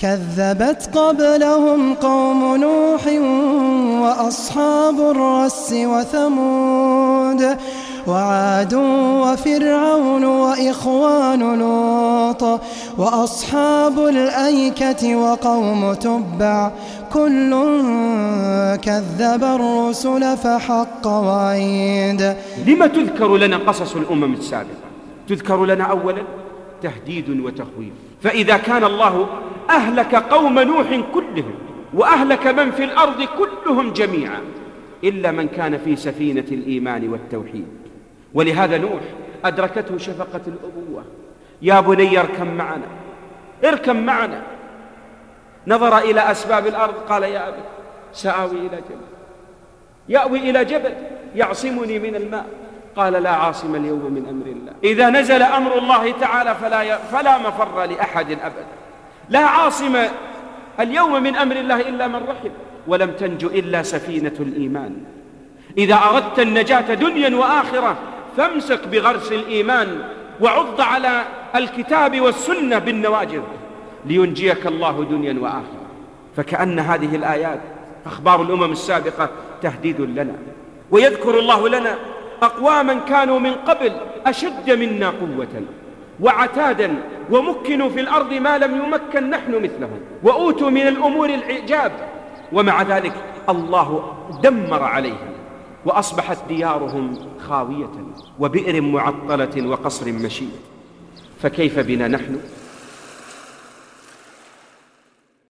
كذبت قبلهم قوم نوح وأصحاب الرس وثمود وعاد وفرعون وإخوان لوط وأصحاب الأيكة وقوم تبع كل كذب الرسل فحق وعيد. لم تذكر لنا قصص الأمم السابقة؟ تذكر لنا أولا تهديد وتخويف. فإذا كان الله أهلك قوم نوح كلهم وأهلك من في الأرض كلهم جميعا إلا من كان في سفينة الإيمان والتوحيد. ولهذا نوح أدركته شفقة الأبوة. يا بني اركب معنا اركب معنا. نظر إلى أسباب الأرض قال يا أبي سآوي إلى جبل. يأوي إلى جبل يعصمني من الماء. قال لا عاصم اليوم من أمر الله. إذا نزل أمر الله تعالى فلا, ي... فلا مفر لأحد أبدا. لا عاصم اليوم من أمر الله إلا من رحم ولم تنج إلا سفينة الإيمان. إذا أردت النجاة دنيا وآخرة فامسك بغرس الإيمان وعض على الكتاب والسنة بالنواجذ لينجيك الله دنيا وآخرة. فكأن هذه الآيات أخبار الأمم السابقة تهديد لنا. ويذكر الله لنا أقواما كانوا من قبل أشد منا قوة وعتادا ومكنوا في الأرض ما لم يمكن نحن مثلهم وأوتوا من الأمور العجاب ومع ذلك الله دمر عليهم وأصبحت ديارهم خاوية وبئر معطلة وقصر مشيد فكيف بنا نحن؟